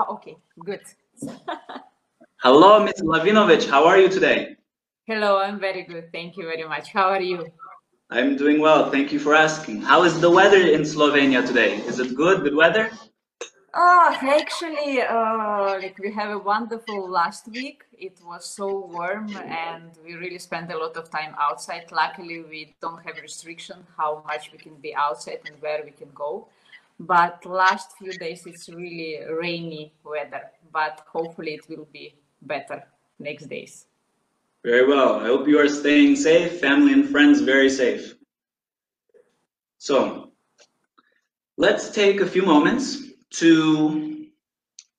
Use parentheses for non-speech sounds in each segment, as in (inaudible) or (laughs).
Ah, okay, good. (laughs) Hello, Ms. Lahvinovich. How are you today? Hello, I'm very good. Thank you very much. How are you? I'm doing well. Thank you for asking. How is the weather in Slovenia today? Is it good? Good weather? Oh, actually, uh, like we have a wonderful last week. It was so warm, and we really spent a lot of time outside. Luckily, we don't have restriction how much we can be outside and where we can go. But last few days, it's really rainy weather. But hopefully, it will be better next days. Very well. I hope you are staying safe, family and friends very safe. So, let's take a few moments to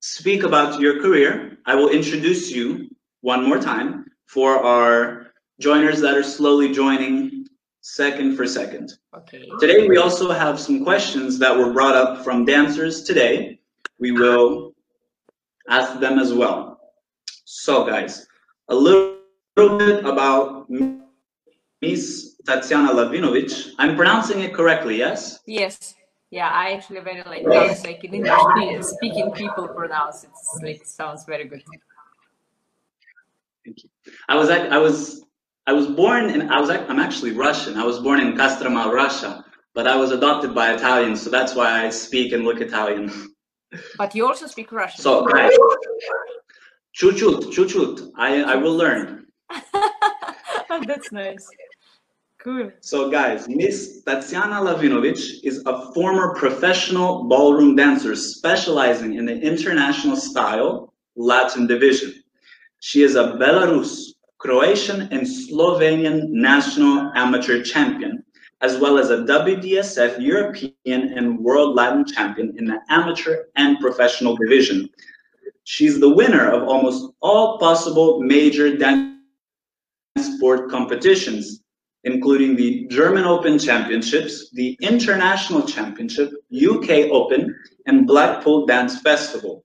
speak about your career, I will introduce you one more time for our joiners that are slowly joining second for second. Okay. Today we also have some questions that were brought up from dancers today. We will ask them as well. So guys, a little, little bit about Miss Tatiana Lahvinovich. I'm pronouncing it correctly, yes? Yes yeah i actually very like how it's like in english speaking people pronounce it It like sounds very good thank you i was i was i was born in i was i'm actually russian. I was born in kostroma russia but i was adopted by italians so that's why i speak and look italian. (laughs) But you also speak russian. So guys chut chut i i will learn. (laughs) That's nice. Cool. So guys, Miss Tatiana Lahvinovich is a former professional ballroom dancer specializing in the international style Latin division. She is a Belarus, Croatian, and Slovenian national amateur champion, as well as a WDSF European and World Latin champion in the amateur and professional division. She's the winner of almost all possible major dance sport competitions, including the German Open Championships, the International Championship, UK Open, and Blackpool Dance Festival.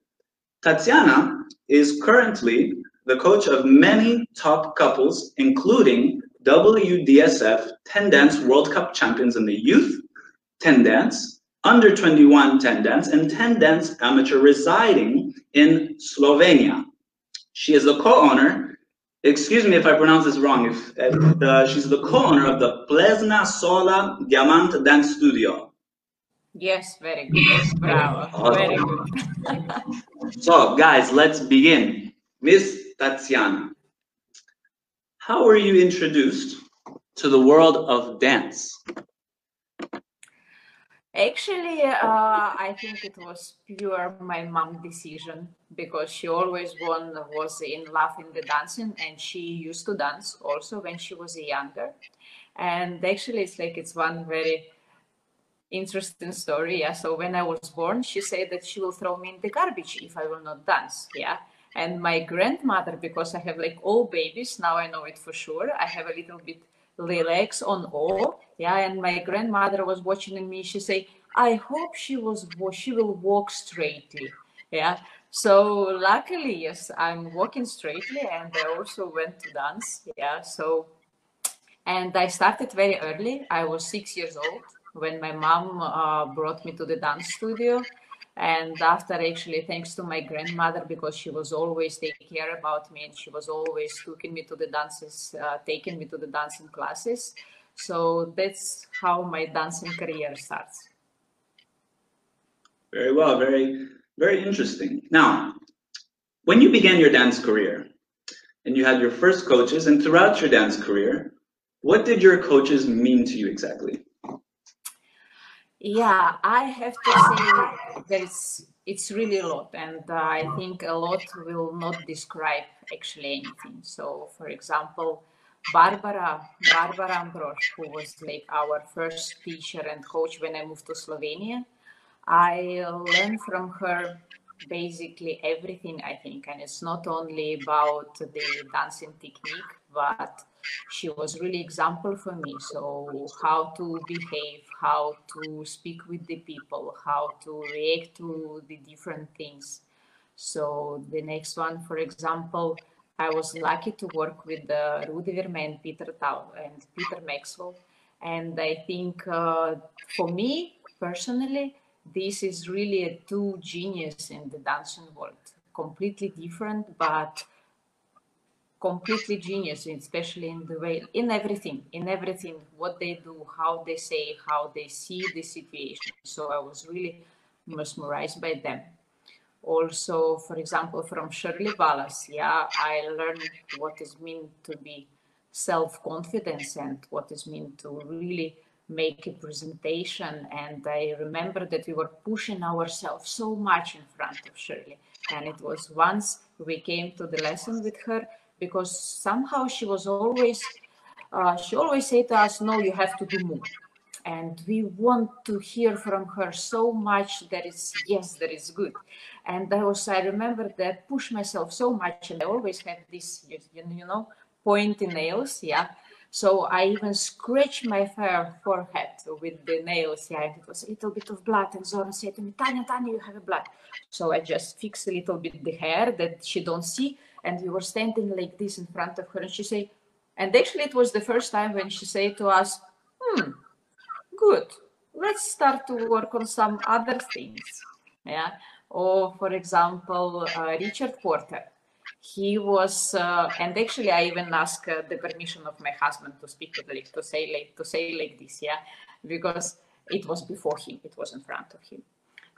Tatiana is currently the coach of many top couples, including WDSF 10 Dance World Cup champions in the youth, 10 Dance, under 21 10 Dance, and 10 Dance amateur residing in Slovenia. She is the co-owner excuse me if I pronounce this wrong. If uh, she's the co-owner of the Plesna Sola Diamant Dance Studio. Yes, very good. Bravo. Awesome. Very good. so, guys, let's begin. Miss Tatiana, how were you introduced to the world of dance? Actually, uh, I think it was pure my mom decision because she always one was in love in the dancing and she used to dance also when she was younger. And actually, it's like it's one very interesting story. Yeah. So when I was born, she said that she will throw me in the garbage if I will not dance. Yeah. And my grandmother, because I have like all babies now, I know it for sure. I have a little bit legs on all yeah and my grandmother was watching me she say i hope she was she will walk straightly yeah so luckily yes i'm walking straightly and i also went to dance yeah so and i started very early i was six years old when my mom uh, brought me to the dance studio and after actually thanks to my grandmother because she was always taking care about me and she was always taking me to the dances uh, taking me to the dancing classes. So that's how my dancing career starts. Very well very very interesting. Now when you began your dance career and you had your first coaches and throughout your dance career what did your coaches mean to you exactly yeah, I have to say that it's it's really a lot, and uh, I think a lot will not describe actually anything. So, for example, Barbara Barbara Ambrosch, who was like our first teacher and coach when I moved to Slovenia, I learned from her basically everything I think, and it's not only about the dancing technique, but she was really example for me. So how to behave how to speak with the people how to react to the different things. So the next one for example i was lucky to work with uh, Ruud Vermeij peter tau and peter maxwell. And i think uh, for me personally this is really a two genius in the dancing world, completely different, but completely genius, especially in the way, in everything, in everything, what they do, how they say, how they see the situation. So I was really mesmerized by them. Also, for example, from Shirley Wallace, yeah, I learned what it means to be self-confidence and what it means to really make a presentation. And I remember that we were pushing ourselves so much in front of Shirley. And it was once we came to the lesson with her because somehow she was always, uh, she always said to us, no, you have to do more. And we want to hear from her so much that it's yes that is good. And i was i remember that push myself so much and i always have this you know pointy nails yeah. So i even scratched my forehead with the nails yeah it was a little bit of blood. And Zoran said to me tanya tanya you have blood. So i just fixed a little bit the hair that she don't see and we were standing like this in front of her and she said and actually it was the first time when she said to us hmm good. Let's start to work on some other things. Yeah? Or for example uh, richard porter. He was uh, and actually i even asked uh, the permission of my husband to speak to like to say like to say like this yeah? Because it was before him it was in front of him.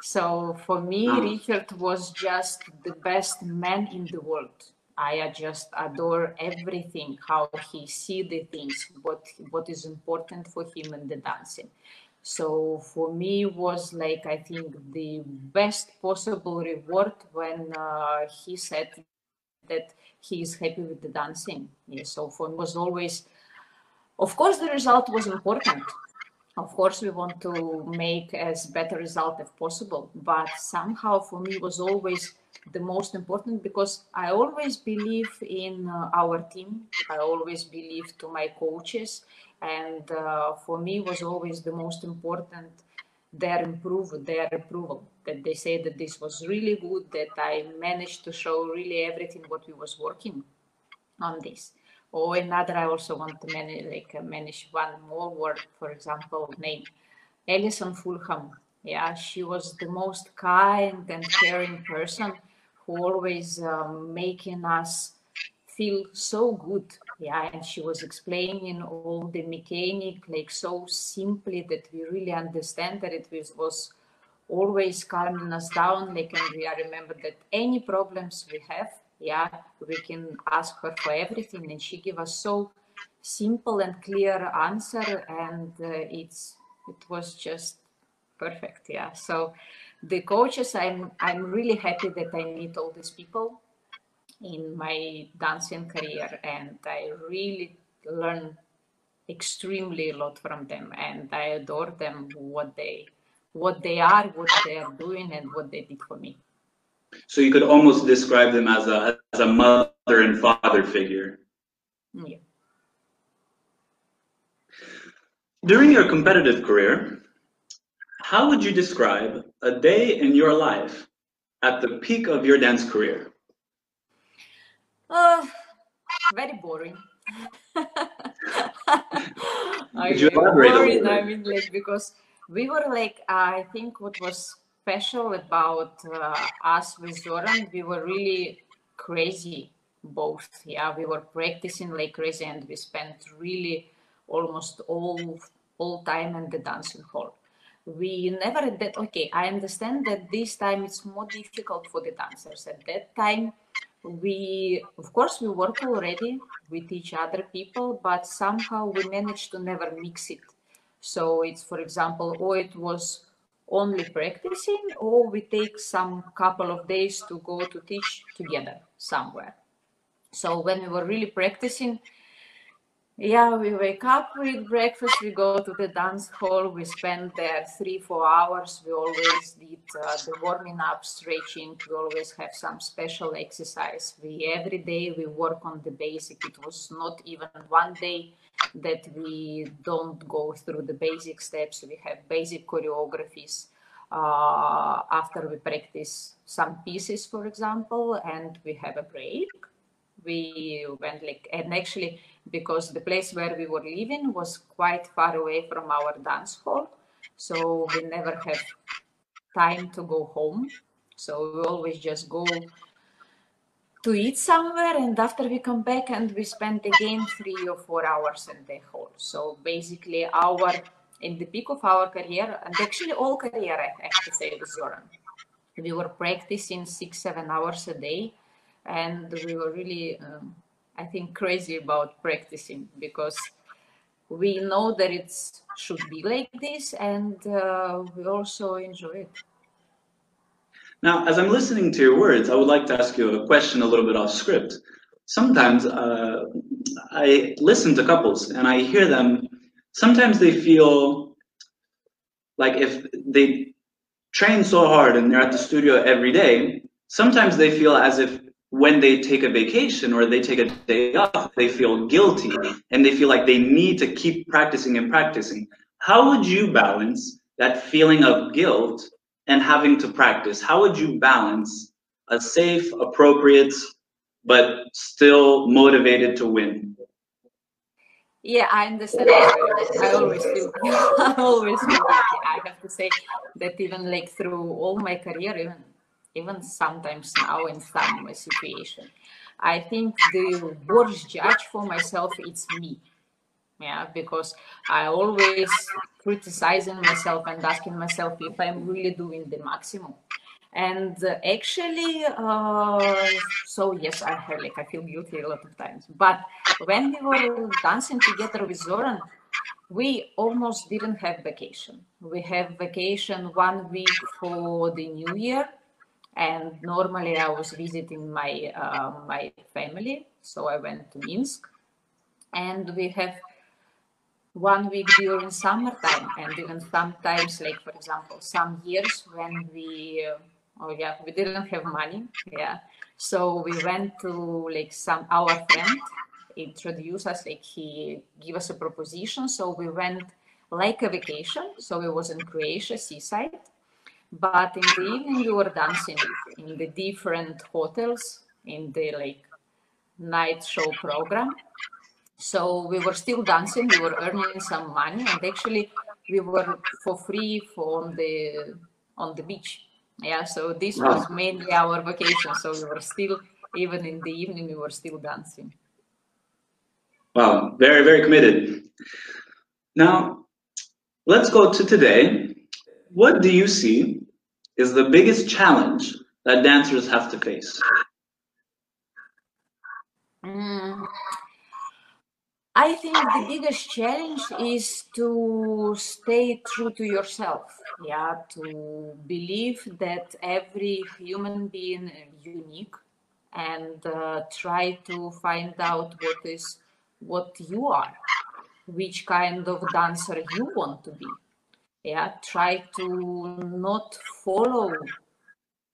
So for me richard was just the best man in the world I just adore everything, how he see the things, what what is important for him in the dancing. So for me was like I think the best possible reward when uh, he said that he is happy with the dancing. Yeah, so for me was always, of course, the result was important. Of course, we want to make as better result as possible, but somehow for me was always the most important because I always believe in uh, our team. I always believe to my coaches, and uh, for me was always the most important their improve their approval that they say that this was really good that I managed to show really everything what we was working on this. Or another, I also want to manage like uh, manage one more word, for example, name Alison Fulham. Yeah, she was the most kind and caring person always um, making us feel so good. Yeah, and she was explaining all the mechanic like so simply that we really understand that it was, was always calming us down. Like, and we remember that any problems we have, yeah, we can ask her for everything, and she gave us so simple and clear answer, and uh, it's it was just perfect. Yeah, so the coaches i'm i'm really happy that i meet all these people in my dancing career and i really learn extremely a lot from them and i adore them what they what they are what they are doing and what they did for me. So you could almost describe them as a as a mother and father figure. Yeah. During your competitive career how would you describe a day in your life at the peak of your dance career? Uh, very boring. (laughs) Could you elaborate boring, I mean, like, because we were like, I think what was special about uh, us with Zoran, we were really crazy both. Yeah, we were practicing like crazy and we spent really almost all all time in the dancing hall we never that okay i understand that this time it's more difficult for the dancers. At that time we of course we work already with each other people but somehow we managed to never mix it. So it's for example or it was only practicing or we take some couple of days to go to teach together somewhere. So when we were really practicing yeah, we wake up, we eat breakfast, we go to the dance hall, we spend there three, four hours. We always did uh, the warming up, stretching. We always have some special exercise. We every day we work on the basic. It was not even one day that we don't go through the basic steps. We have basic choreographies uh, after we practice some pieces, for example, and we have a break. We went like, and actually because the place where we were living was quite far away from our dance hall. So we never have time to go home. So we always just go to eat somewhere and after we come back and we spend again three or four hours in the hall. So basically our in the peak of our career and actually all career I have to say with Zoran. We were practicing six, seven hours a day and we were really um, I think crazy about practicing because we know that it should be like this and uh, we also enjoy it. Now, as I'm listening to your words, I would like to ask you a question a little bit off script. Sometimes uh, I listen to couples and I hear them, sometimes they feel like if they train so hard and they're at the studio every day, sometimes they feel as if when they take a vacation or they take a day off, they feel guilty and they feel like they need to keep practicing and practicing. How would you balance that feeling of guilt and having to practice? How would you balance a safe, appropriate, but still motivated to win? Yeah, I understand. I always feel, (laughs) I always guilty. I have to say that even like through all my career, even even sometimes now in some situation. I think the worst judge for myself it's me. Yeah, because I always criticizing myself and asking myself if I'm really doing the maximum. And uh, actually, uh, so yes, I like I feel guilty a lot of times. But when we were dancing together with Zoran, we almost didn't have vacation. We have vacation one week for the New Year and normally I was visiting my uh, my family, so I went to Minsk, and we have one week during summertime, and even sometimes, like for example, some years when we uh, oh yeah we didn't have money, yeah, so we went to like some our friend introduced us, like he gave us a proposition, so we went like a vacation, so it was in Croatia seaside but in the evening, we were dancing in the different hotels in the like night show program. So we were still dancing. We were earning some money, and actually, we were for free for on the on the beach. Yeah. So this was mainly our vacation. So we were still even in the evening we were still dancing. Wow, very very committed. Now, let's go to today what do you see is the biggest challenge that dancers have to face? Mm, I think the biggest challenge is to stay true to yourself. Yeah, to believe that every human being is unique and uh, try to find out what is what you are, which kind of dancer you want to be yeah try to not follow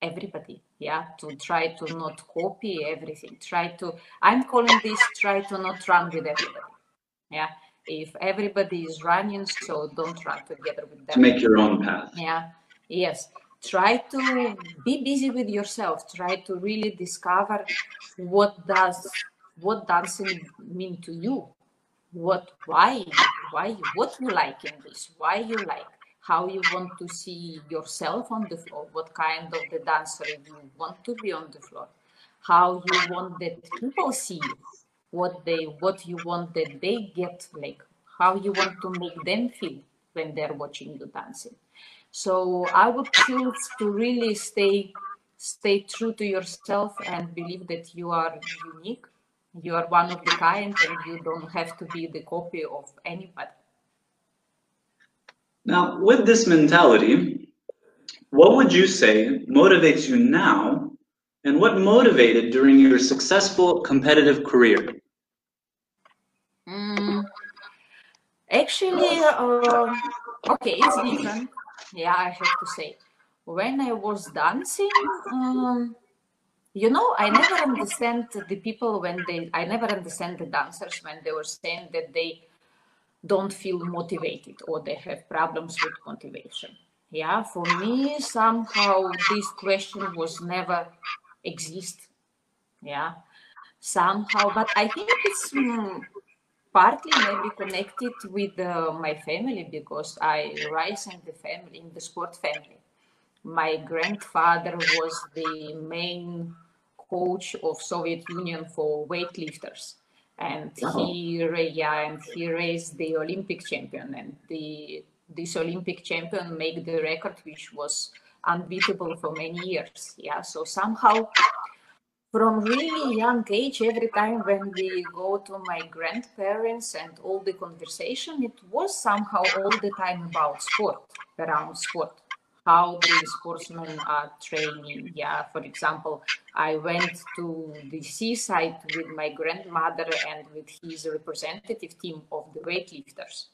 everybody. Yeah to try to not copy everything. Try to i'm calling this try to not run with everybody. Yeah if everybody is running so don't run together with them. To make your own path. Yeah yes. Try to be busy with yourself. Try to really discover what does what dancing mean to you. What why why what you like in this? Why you like how you want to see yourself on the floor, what kind of the dancer you want to be on the floor, how you want that people see you, what they what you want that they get like, how you want to make them feel when they're watching you dancing. So I would choose to really stay stay true to yourself and believe that you are unique, you are one of the kind, and you don't have to be the copy of anybody. Now, with this mentality, what would you say motivates you now and what motivated during your successful competitive career? Mm, actually, uh, okay, it's different. Yeah, I have to say. When I was dancing, um, you know, I never understand the people when they, I never understand the dancers when they were saying that they don't feel motivated or they have problems with motivation. Yeah, for me, somehow this question was never exist. Yeah, somehow, but I think it's um, partly maybe connected with uh, my family because I rise in the family, in the sport family. my grandfather was the main coach of Soviet Union for weightlifters. And wow. he, yeah, and he raised the Olympic champion, and the this Olympic champion made the record, which was unbeatable for many years. Yeah, so somehow from really young age, every time when we go to my grandparents and all the conversation, it was somehow all the time about sport, around sport, how the sportsmen are training. Yeah, for example, I went to the seaside with my grandmother and with his representative team of the weightlifters.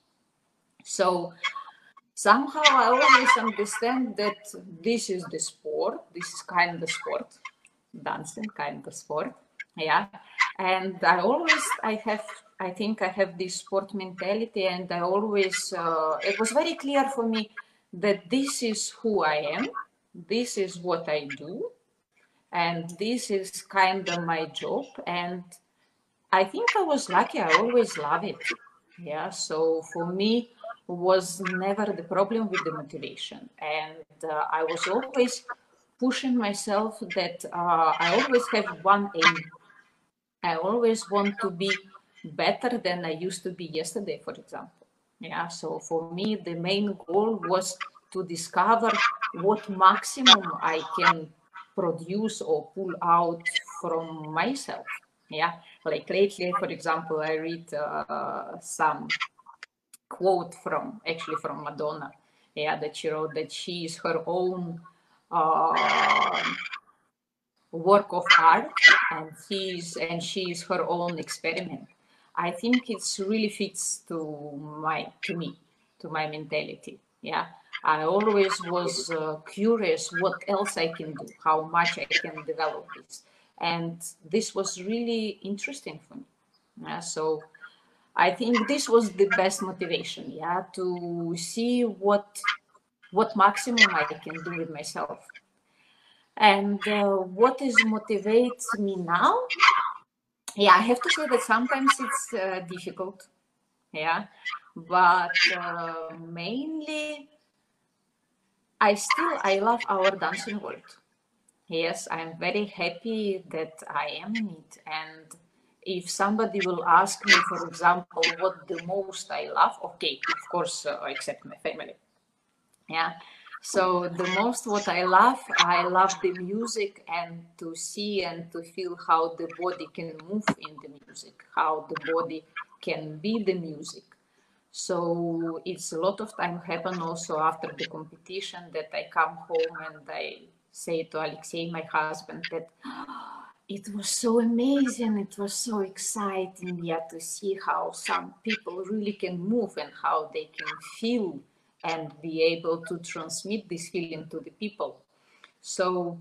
So somehow I always understand that this is the sport, this is kind of sport, dancing kind of sport. Yeah. And I always, I have, I think I have this sport mentality and I always, uh, it was very clear for me that this is who I am, this is what I do, and this is kind of my job. And I think I was lucky, I always love it. Yeah. So for me, was never the problem with the motivation. And uh, I was always pushing myself that uh, I always have one aim. I always want to be better than I used to be yesterday, for example. Yeah, so for me, the main goal was to discover what maximum I can produce or pull out from myself. Yeah, like lately, for example, I read uh, some quote from actually from Madonna. Yeah, that she wrote that she is her own uh, work of art, and he's and she is her own experiment. I think it's really fits to my to me, to my mentality. Yeah, I always was uh, curious what else I can do, how much I can develop this, and this was really interesting for me. Yeah, so I think this was the best motivation, yeah, to see what what maximum I can do with myself. And uh, what is motivates me now? Yeah, I have to say that sometimes it's uh, difficult, yeah, but uh, mainly I still I love our dancing world. Yes, I'm very happy that I am in it and if somebody will ask me, for example, what the most I love, okay, of course, uh, except my family. Yeah. So the most what I love, I love the music and to see and to feel how the body can move in the music, how the body can be the music. So it's a lot of time happen also after the competition that I come home and I say to Alexei, my husband, that (gasps) it was so amazing it was so exciting yeah to see how some people really can move and how they can feel and be able to transmit this feeling to the people so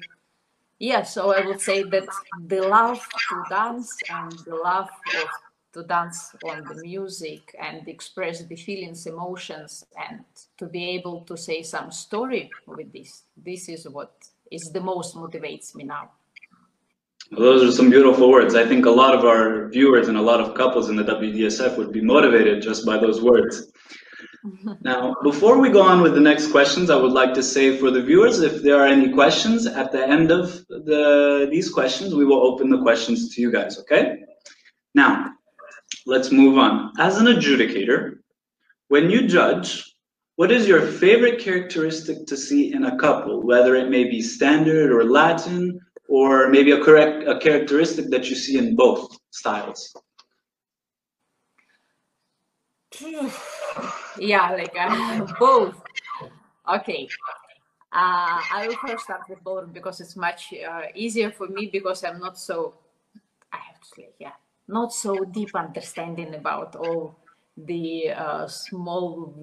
yeah so i would say that the love to dance and the love of to dance on the music and express the feelings emotions and to be able to say some story with this this is what is the most motivates me now those are some beautiful words. I think a lot of our viewers and a lot of couples in the WDSF would be motivated just by those words. Now, before we go on with the next questions, I would like to say for the viewers, if there are any questions at the end of the, these questions, we will open the questions to you guys, okay? Now, let's move on. As an adjudicator, when you judge, what is your favorite characteristic to see in a couple, whether it may be standard or Latin, or maybe a correct a characteristic that you see in both styles? Yeah, like uh, both. Okay. Uh, I will first start with ballroom because it's much uh, easier for me because I'm not so, I have to say, yeah, not so deep understanding about all the uh, small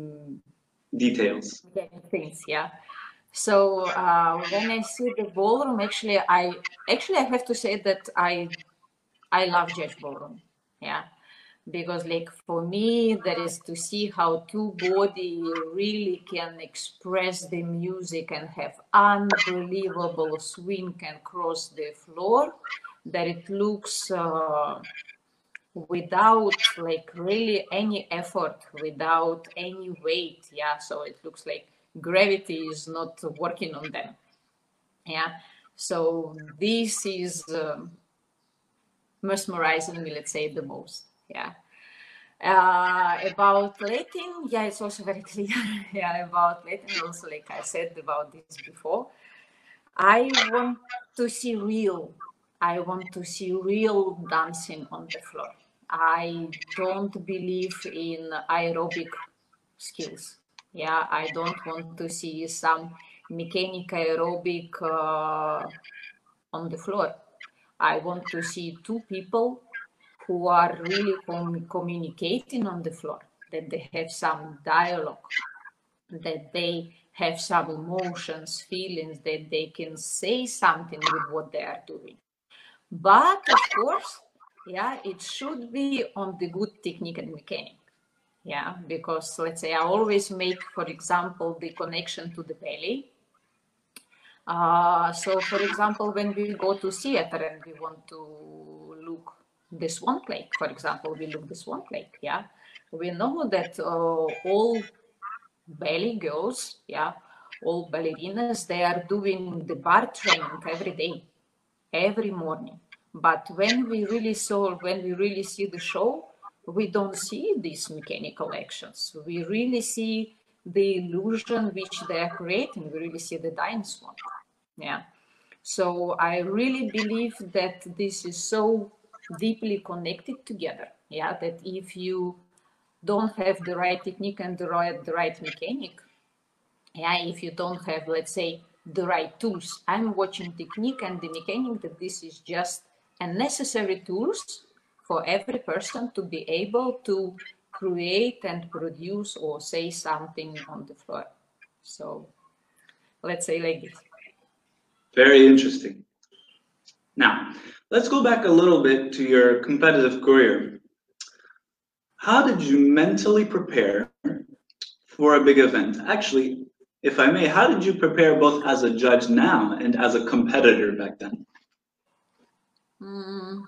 details things. Yeah. So uh, when I see the ballroom, actually, I actually I have to say that I I love jazz ballroom, yeah, because like for me, that is to see how two body really can express the music and have unbelievable swing and cross the floor, that it looks. Uh, without like really any effort without any weight yeah so it looks like gravity is not working on them. Yeah. So this is um, mesmerizing me, let's say, the most. Yeah. Uh, about Latin, yeah, it's also very (laughs) clear. yeah, about Latin, also like I said about this before. I want to see real. I want to see real dancing on the floor. I don't believe in aerobic skills. Yeah, I don't want to see some mechanical aerobic uh, on the floor. I want to see two people who are really com- communicating on the floor, that they have some dialogue, that they have some emotions, feelings, that they can say something with what they are doing. But of course, yeah, it should be on the good technique and mechanic. Yeah, because let's say I always make, for example, the connection to the belly. Uh, so, for example, when we go to theater and we want to the Swan Lake, for example, we look the Swan Lake. Yeah, we know that uh, all ballet girls, yeah, all ballerinas, they are doing the bar training every day, every morning. But when we really saw, when we really see the show, we don't see these mechanical actions. We really see the illusion which they are creating. We really see the dying swan. Yeah. So I really believe that this is so deeply connected together. Yeah, that if you don't have the right technique and the right the right mechanic, yeah, if you don't have, let's say, the right tools, I'm watching technique and the mechanic that this is just a necessary tools for every person to be able to create and produce or say something on the floor. So let's say like this. Very interesting. Now, let's go back a little bit to your competitive career. How did you mentally prepare for a big event? Actually, if I may, how did you prepare both as a judge now and as a competitor back then? Mm.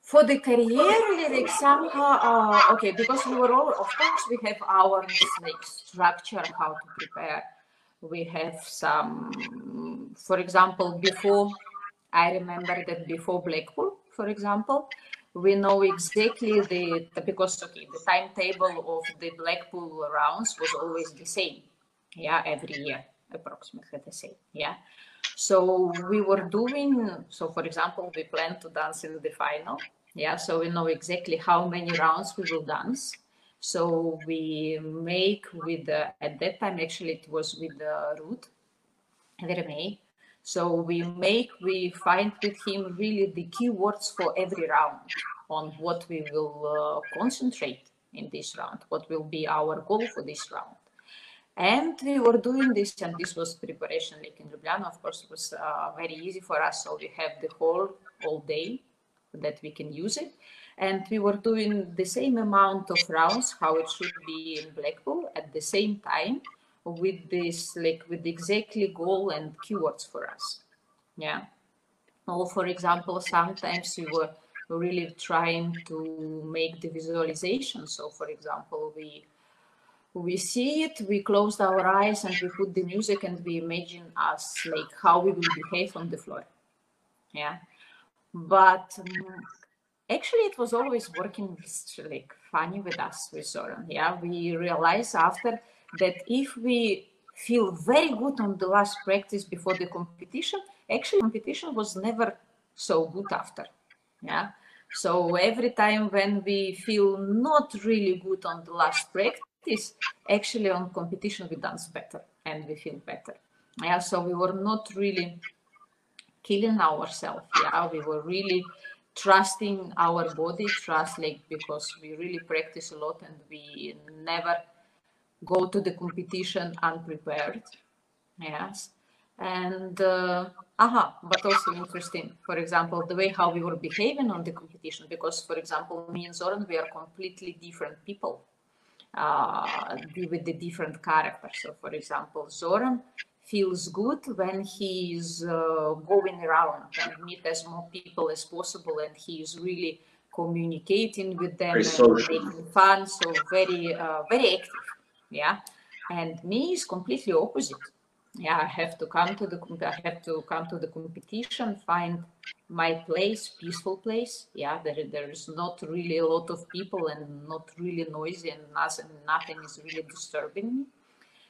For the career lyric, somehow, uh, okay, because we were all, of course, we have our like structure how to prepare we have some, for example, before, I remember that before Blackpool, for example, we know exactly the, because okay, the timetable of the Blackpool rounds was always the same, yeah, every year, approximately the same, yeah. So we were doing, so for example, we plan to dance in the final, yeah, so we know exactly how many rounds we will dance. So we make with the, at that time, actually it was with the Ruud, So we make, we find with him really the keywords for every round on what we will uh, concentrate in this round, what will be our goal for this round. And we were doing this, and this was preparation like in Ljubljana. Of course, it was uh, very easy for us. So we have the whole all day that we can use it and we were doing the same amount of rounds how it should be in blackpool at the same time with this like with exactly goal and keywords for us. Yeah. Or for example sometimes we were really trying to make the visualization. So for example we we see it we closed our eyes and we put the music and we imagine us like how we will behave on the floor. Yeah. But um, actually it was always working like funny with us with Zoran. Yeah, we realized after that if we feel very good on the last practice before the competition, actually competition was never so good after. Yeah. So every time when we feel not really good on the last practice, actually on competition we dance better and we feel better. Yeah. So we were not really killing ourselves. Yeah. We were really trusting our body, trust like because we really practice a lot and we never go to the competition unprepared. Yes. And uh, aha, but also interesting, for example, the way how we were behaving on the competition, because for example, me and Zoran, we are completely different people uh, with the different characters. So for example, Zoran, feels good when he is uh, going around and meet as more people as possible and he is really communicating with them very and making fun so very uh, very active yeah. And me is completely opposite. Yeah i have to come to the i have to come to the competition find my place peaceful place. Yeah there, there is not really a lot of people and not really noisy and nothing nothing is really disturbing me.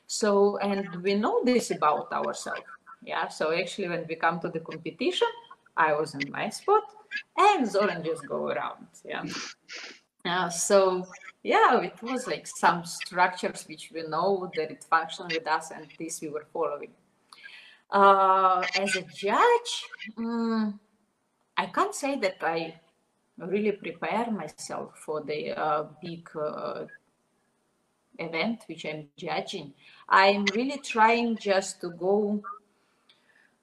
So and we know this about ourselves. Yeah so actually when we come to the competition i was in my spot and zoran just go around. Yeah. Uh, so yeah, it was like some structures which we know that it functioned with us, and this we were following. Uh, as a judge, um, I can't say that I really prepare myself for the uh, big uh, event which I'm judging. I'm really trying just to go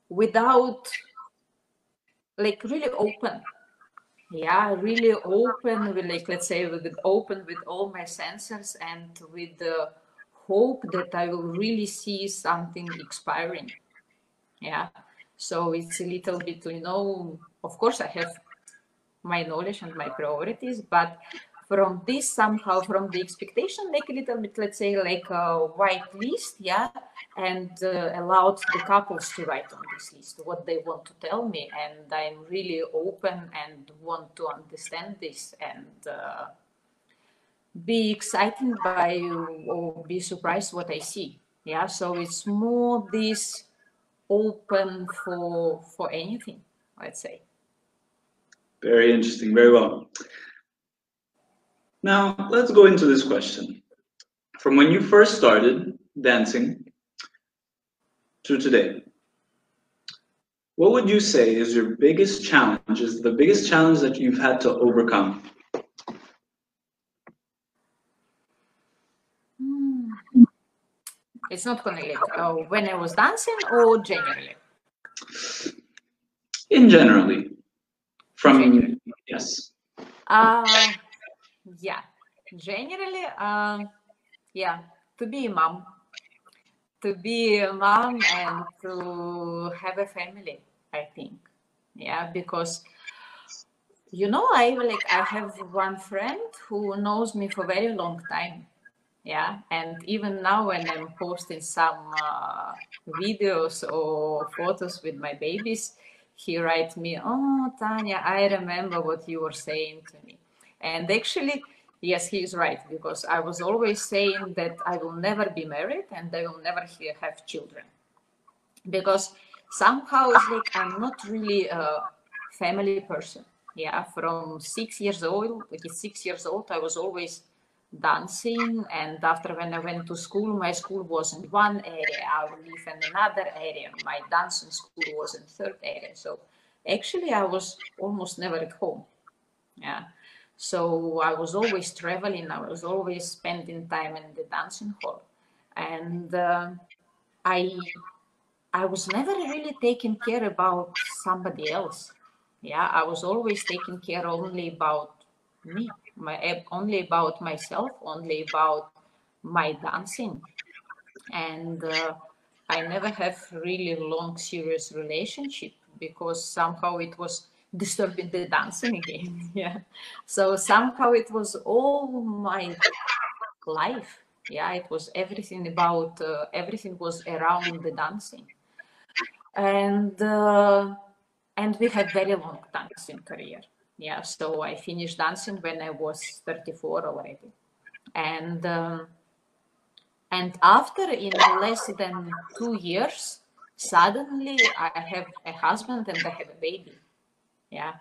without, like, really open yeah really open with like let's say with open with all my sensors and with the hope that i will really see something expiring. Yeah so it's a little bit you know of course i have my knowledge and my priorities but from this somehow from the expectation like a little bit let's say like a white list yeah and uh, allowed the couples to write on this list what they want to tell me and i'm really open and want to understand this and uh, be excited by or be surprised what i see yeah? So it's more this open for for anything i'd say. Very interesting. Very well now, let's go into this question. From when you first started dancing to today, what would you say is your biggest challenge, is the biggest challenge that you've had to overcome? Hmm. It's not only like uh, when I was dancing or generally? In generally. From, generally. yes. Uh, yeah. Generally um yeah to be a mom to be a mom and to have a family i think. Yeah because you know i like i have one friend who knows me for very long time. Yeah and even now when i'm posting some uh, videos or photos with my babies he writes me oh tanya i remember what you were saying to me and actually, yes, he is right because I was always saying that I will never be married and I will never have children. Because somehow it's like I'm not really a family person. Yeah, from six years old, like six years old, I was always dancing. And after when i went to school my school was in one area. I would live in another area. My dancing school was in third area. So actually i was almost never at home. Yeah so I was always traveling, I was always spending time in the dancing hall. And uh, I I was never really taking care about somebody else. Yeah, I was always taking care only about me, my only about myself, only about my dancing. And uh, I never have really long serious relationship because somehow it was disturbing the dancing again. (laughs) yeah. So somehow it was all my life. Yeah, it was everything about uh, everything was around the dancing, and uh, and we had very long dancing career. Yeah, so I finished dancing when I was 34 already, and um, and after in less than two years, suddenly I have a husband and I have a baby yeah.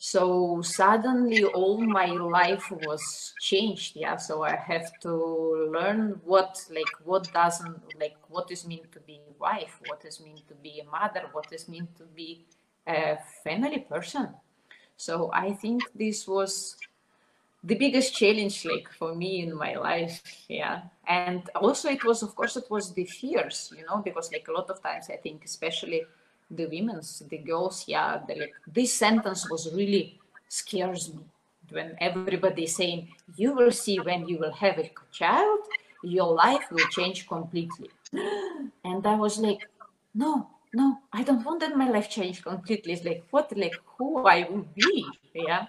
So suddenly all my life was changed yeah. So i have to learn what like what doesn't like what is mean to be a wife what is mean to be a mother what is mean to be a family person. So i think this was the biggest challenge like for me in my life yeah. And also it was of course it was the fears you know because like a lot of times i think especially the women's, the girls, yeah, the, like this sentence was really scares me when everybody saying you will see when you will have a child, your life will change completely. (gasps) And I was like, no, no, I don't want that my life change completely. It's like what, like who I will be, yeah.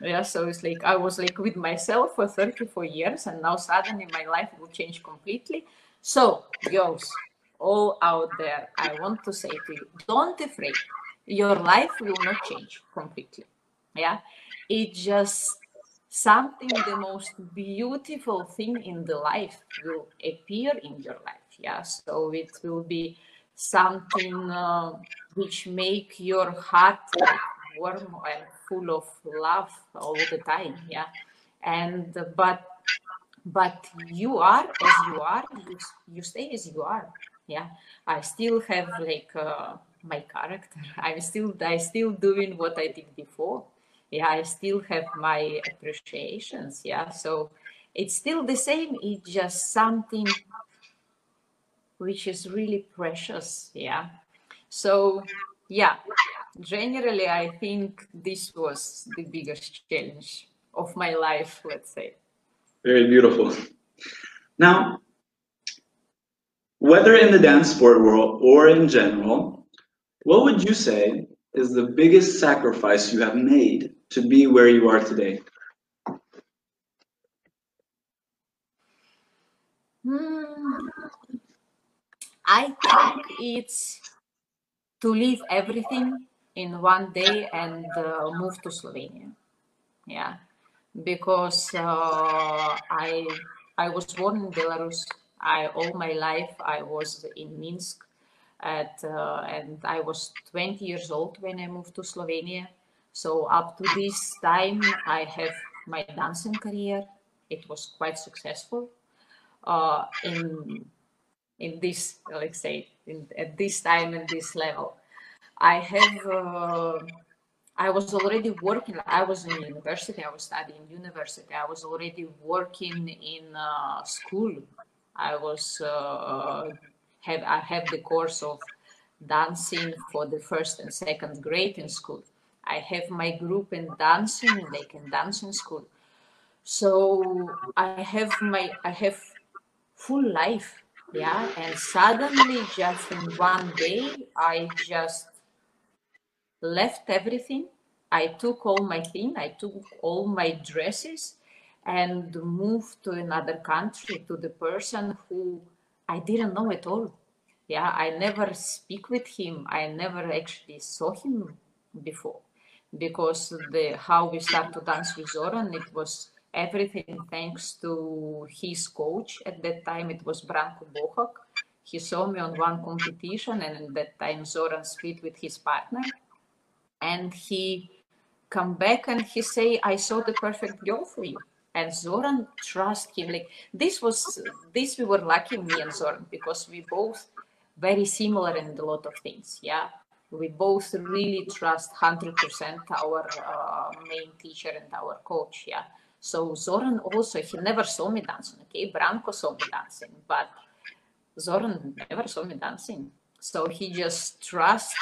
Yeah, so it's like I was like with myself for 34 years, and now suddenly my life will change completely. So, girls, all out there, I want to say to you, don't afraid. Your life will not change completely. Yeah, it just something the most beautiful thing in the life will appear in your life. Yeah? So it will be something uh, which make your heart warm and full of love all the time. Yeah? And but but you are as you are. You, you stay as you are yeah. I still have like uh, my character. (laughs) I'm still i still doing what i did before. Yeah i still have my appreciations. Yeah. So it's still the same. It's just something which is really precious. Yeah. So yeah. Generally i think this was the biggest challenge of my life let's say. Very beautiful. Now whether in the dance sport world or in general what would you say is the biggest sacrifice you have made to be where you are today? Hmm. I think it's to leave everything in one day and uh, move to Slovenia. Yeah, because uh, I I was born in Belarus. I all my life I was in Minsk, at uh, and I was 20 years old when I moved to Slovenia. So up to this time, I have my dancing career. It was quite successful. Uh, in in this, let's say, in, at this time and this level, I have. Uh, I was already working. I was in university. I was studying university. I was already working in uh, school. I was uh, have I have the course of dancing for the first and second grade in school. I have my group in dancing and they can dance in school. So I have my I have full life, yeah. And suddenly, just in one day, I just left everything. I took all my thing. I took all my dresses and move to another country to the person who I didn't know at all. Yeah, I never speak with him. I never actually saw him before because the how we start to dance with Zoran, it was everything thanks to his coach. At that time, it was Branko Bohak. He saw me on one competition, and at that time, Zoran split with his partner, and he come back and he say, "I saw the perfect girl for you." And Zoran trust him. Like this was this we were lucky, me and Zoran, because we both very similar in a lot of things. Yeah, we both really trust 100% our uh, main teacher and our coach yeah so zoran also he never saw me dancing okay branko saw me dancing but zoran never saw me dancing so he just trust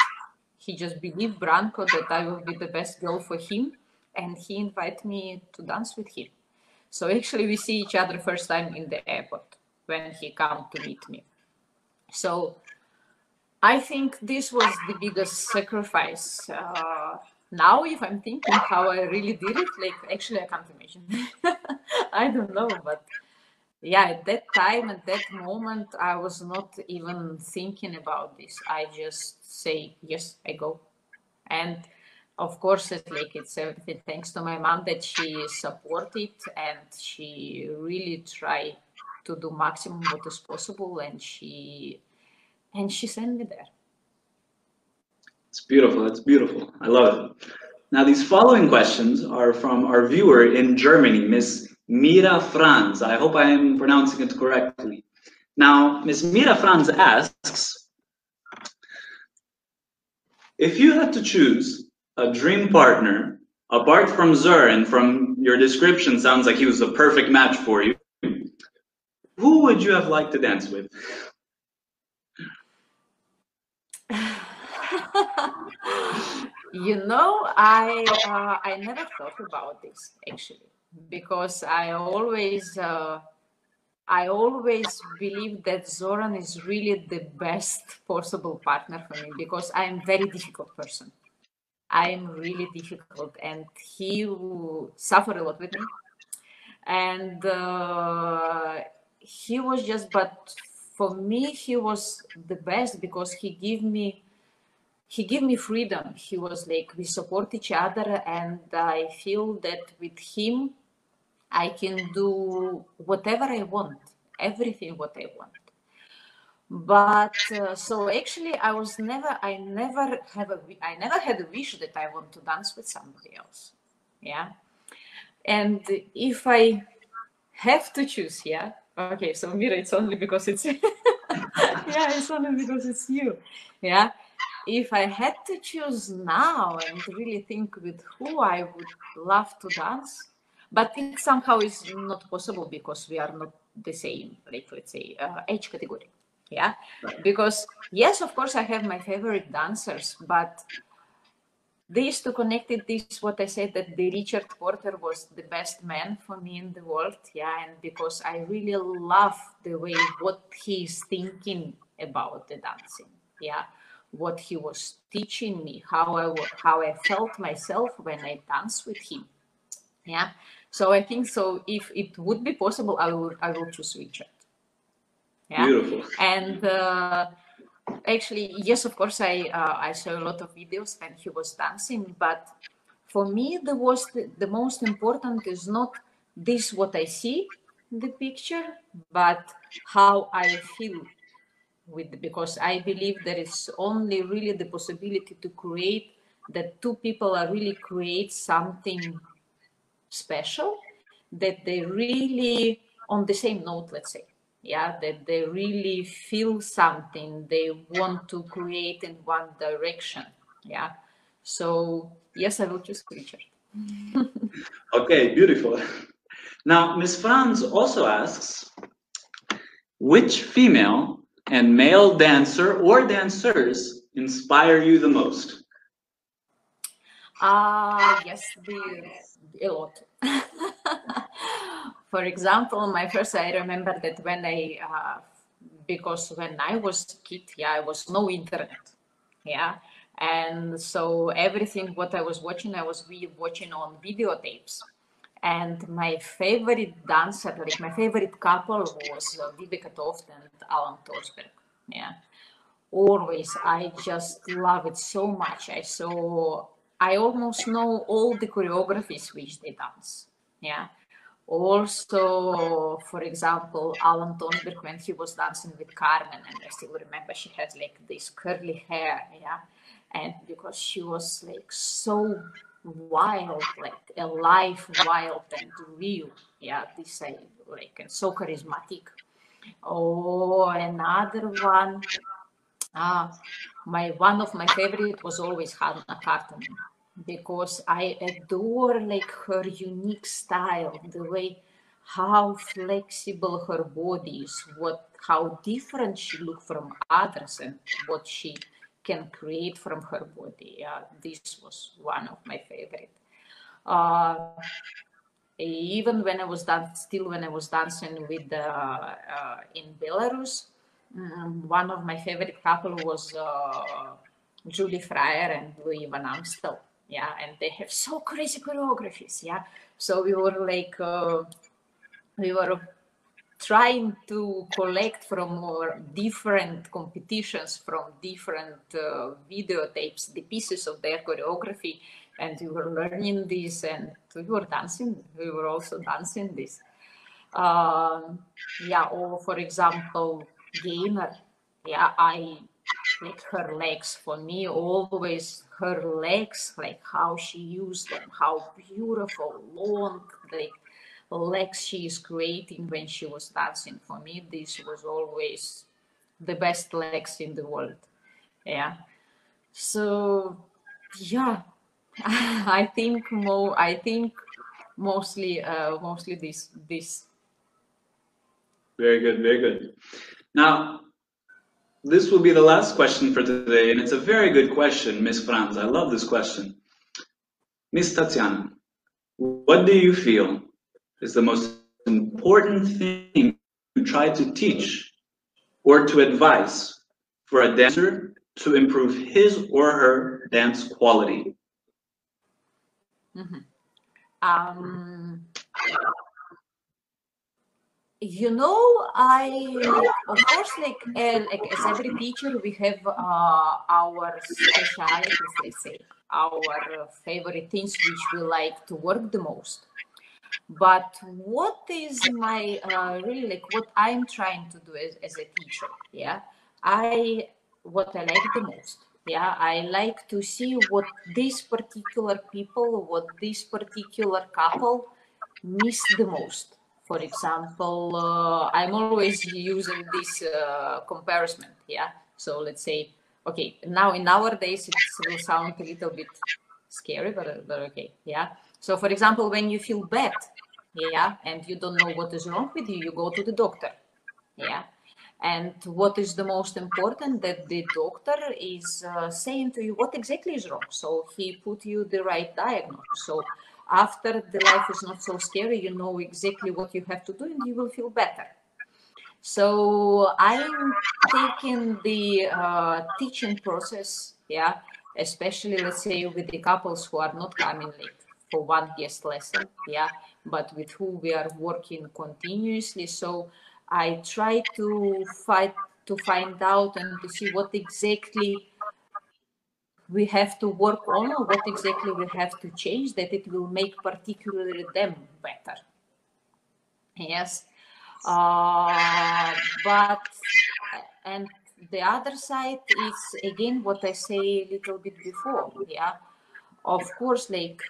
he just believed branko that i will be the best girl for him and he invited me to dance with him so actually we see each other first time in the airport when he come to meet me so I think this was the biggest sacrifice. Uh, now, if I'm thinking how I really did it, like actually I can't imagine. (laughs) I don't know, but yeah, at that time, at that moment, I was not even thinking about this. I just say yes, I go, and of course, it's like it's everything thanks to my mom that she supported and she really tried to do maximum what is possible, and she and she sent me there. It's beautiful. It's beautiful. I love it. Now, these following questions are from our viewer in Germany, Miss Mira Franz. I hope I am pronouncing it correctly. Now, Miss Mira Franz asks, if you had to choose a dream partner, apart from Zur, and from your description, sounds like he was the perfect match for you, who would you have liked to dance with? (laughs) you know, I uh, I never thought about this actually because I always uh, I always believe that Zoran is really the best possible partner for me because I'm very difficult person. I am really difficult, and he suffered a lot with me. And uh, he was just, but for me, he was the best because he gave me he gave me freedom. He was like, we support each other, and I feel that with him, I can do whatever I want, everything what I want. But uh, so actually, I was never, I never have a, I never had a wish that I want to dance with somebody else. Yeah, and if I have to choose, yeah, okay. So Mira, it's only because it's, (laughs) yeah, it's only because it's you. Yeah, if I had to choose now and really think with who I would love to dance, but it somehow is not possible because we are not the same, like let's say, uh, age category. Yeah, because yes, of course, I have my favorite dancers, but this to connect it this what I said that the Richard Porter was the best man for me in the world. Yeah, and because I really love the way what he's thinking about the dancing. Yeah what he was teaching me, how I how I felt myself when I danced with him. Yeah. So I think so. If it would be possible, I would I will choose Richard. Yeah. Beautiful. And uh, actually, yes, of course, I uh, I saw a lot of videos when he was dancing, but for me, the was the, the most important is not this what I see the picture, but how I feel with because I believe there is only really the possibility to create that two people are really create something special that they really on the same note let's say yeah that they really feel something they want to create in one direction yeah so yes i will choose richard (laughs) okay beautiful now miss franz also asks which female and male dancer or dancers inspire you the most? Uh, yes, the, a lot. (laughs) For example, my first, I remember that when I, uh, because when I was kid, yeah, I was no internet, yeah, and so everything what I was watching, I was really watching on videotapes. And my favorite dancer, like my favorite couple was uh, Vibeke Toft and Alan Tornsberg. Yeah. Always. I just love it so much. I saw, I almost know all the choreographies which they dance. Yeah. Also, for example, Alan Tornsberg, when he was dancing with Carmen, and I still remember she has like this curly hair. Yeah. And because she was like so wild, like alive, wild and real. Yeah, this I like and so charismatic. Oh, another one. Ah, my one of my favorite was always Hanna Karttunen because I adore like her unique style, the way how flexible her body is, what how different she look from others, and what she can create from her body. Yeah, this was one of my favorite. Uh, even when I was still when I was dancing with uh, uh, in Belarus, um, one of my favorite couple was uh, Julie Fryer and Louis Van Amstel. Yeah, and they have so crazy choreographies. Yeah, so we were like, uh, we were trying to collect from different competitions, from different uh, videotapes, the pieces of their choreography, and we were learning this, and we were dancing. We were also dancing this. Um, yeah, or for example, gamer. Yeah, I like her legs. For me, always her legs, like how she used them, how beautiful, long, like legs she is creating when she was dancing. For me, this was always the best legs in the world. Yeah. So yeah, (laughs) I think more. I think mostly, uh, mostly this this. Very good. Very good. Now, this will be the last question for today, and it's a very good question, Miss Franz. I love this question. Miss Tatiana, what do you feel is the most important thing to try to teach or to advise for a dancer to improve his or her dance quality Mm-hmm. Um, you know, I of course, like uh, like as every teacher, we have uh, our specialities. Let's say our favorite things which we like to work the most. But what is my uh, really like what I'm trying to do as, as a teacher? Yeah, I what I like the most. Yeah, I like to see what these particular people, what this particular couple miss the most for example, uh, I'm always using this uh, comparison. Yeah. So let's say, okay, now in nowadays it will sound a little bit scary, but, but okay. Yeah. So for example, when you feel bad, yeah, and you don't know what is wrong with you, you go to the doctor. Yeah. And what is the most important that the doctor is uh, saying to you what exactly is wrong. So he put you the right diagnosis. So after the life is not so scary you know exactly what you have to do and you will feel better. So i'm taking the uh, teaching process yeah especially let's say with the couples who are not coming late for one guest lesson yeah but with who we are working continuously. So i try to fight to find out and to see what exactly we have to work on or what exactly we have to change that it will make particularly them better. Yes. Uh, but and the other side is again what i say a little bit before yeah. Of course like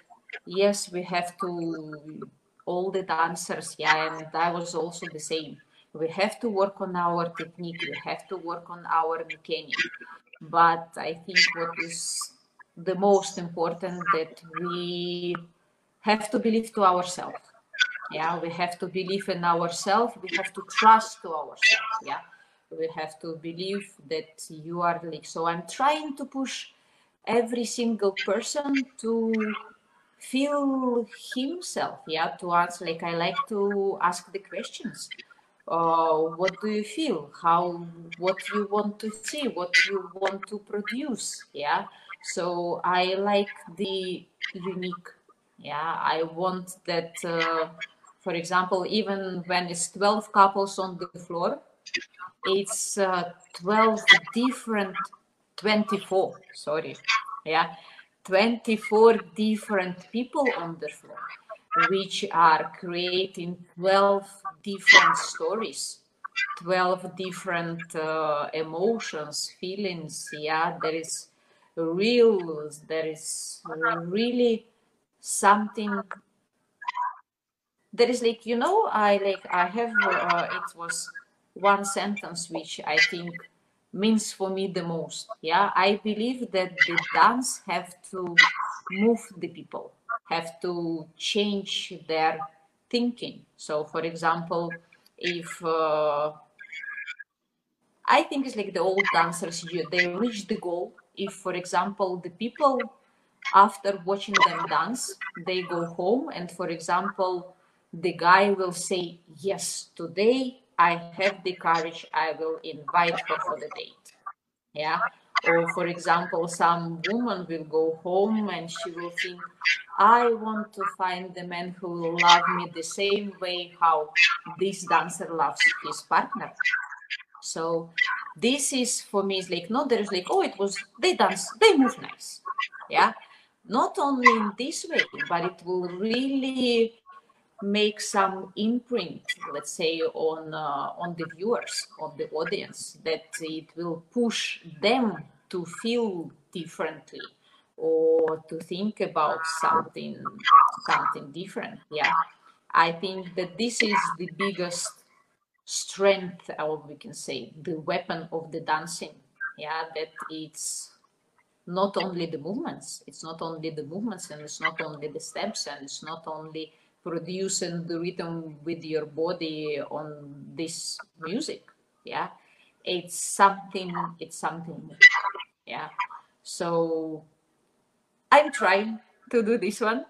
yes we have to all the dancers yeah and i was also the same. We have to work on our technique we have to work on our mechanic but I think what is the most important that we have to believe to ourselves. Yeah, we have to believe in ourselves. We have to trust to ourselves. Yeah, we have to believe that you are like. So I'm trying to push every single person to feel himself. Yeah, to answer. Like I like to ask the questions uh, what do you feel? How what you want to see what you want to produce yeah? So i like the unique yeah? I want that uh, for example even when it's 12 couples on the floor it's uh, 12 different 24 sorry yeah? 24 different people on the floor which are creating 12 different stories 12 different uh, emotions feelings. Yeah there is real there is really something. There is like you know i like i have uh, it was one sentence which i think means for me the most. Yeah i believe that the dance have to move the people have to change their thinking. So, for example, if uh, I think it's like the old dancers, they reach the goal. If, for example, the people after watching them dance, they go home, and for example, the guy will say, Yes, today I have the courage, I will invite her for the date. Yeah. Or, for example, some woman will go home and she will think, I want to find the man who will love me the same way how this dancer loves his partner. So this is for me is like no, there's like oh it was they dance they move nice, yeah. Not only in this way, but it will really make some imprint, let's say, on uh, on the viewers, of the audience, that it will push them to feel differently or to think about something something different. Yeah, I think that this is the biggest strength, or we can say, the weapon of the dancing. Yeah, that it's not only the movements, it's not only the movements, and it's not only the steps, and it's not only producing the rhythm with your body on this music yeah? It's something it's something yeah? So i'm trying to do this one.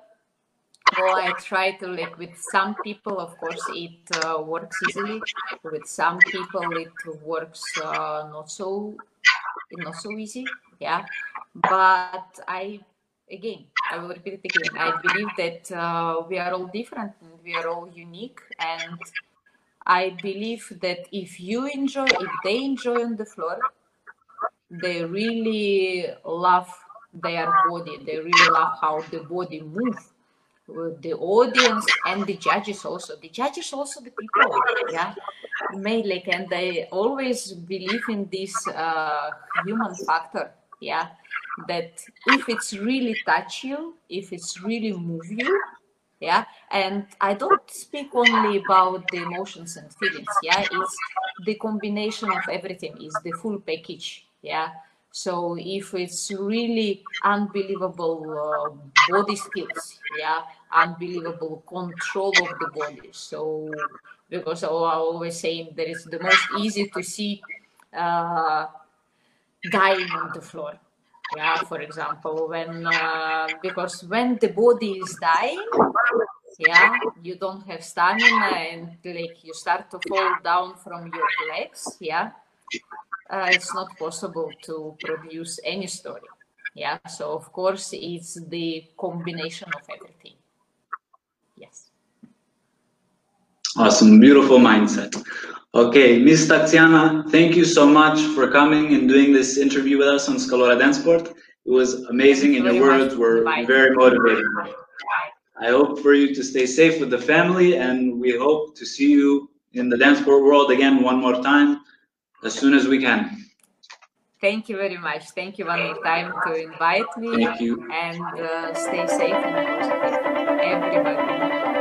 Or i try to like with some people of course it uh, works easily. With some people it works uh, not so not so easy yeah? But i again, I will repeat it again. I believe that uh, we are all different and we are all unique. And I believe that if you enjoy, if they enjoy on the floor, they really love their body. They really love how the body moves. The audience and the judges also. The judges also the people, yeah. Like and they always believe in this uh, human factor, yeah that if it's really touch you, if it's really move you, yeah, and I don't speak only about the emotions and feelings, yeah, it's the combination of everything, is the full package, yeah. So if it's really unbelievable uh, body skills, yeah, unbelievable control of the body. So because I always saying that it's the most easy to see uh, dying on the floor yeah for example when uh, because when the body is dying yeah you don't have stamina and like you start to fall down from your legs yeah uh, it's not possible to produce any story yeah. So of course it's the combination of everything. Yes. Awesome. Beautiful mindset Okay, Ms. Tatiana, thank you so much for coming and doing this interview with us on Scalora DanceSport. It was amazing, and your words were very motivating. I hope for you to stay safe with the family, and we hope to see you in the DanceSport world again one more time as soon as we can. Thank you very much. Thank you one more time to invite me. Thank you. And uh, stay safe and everybody.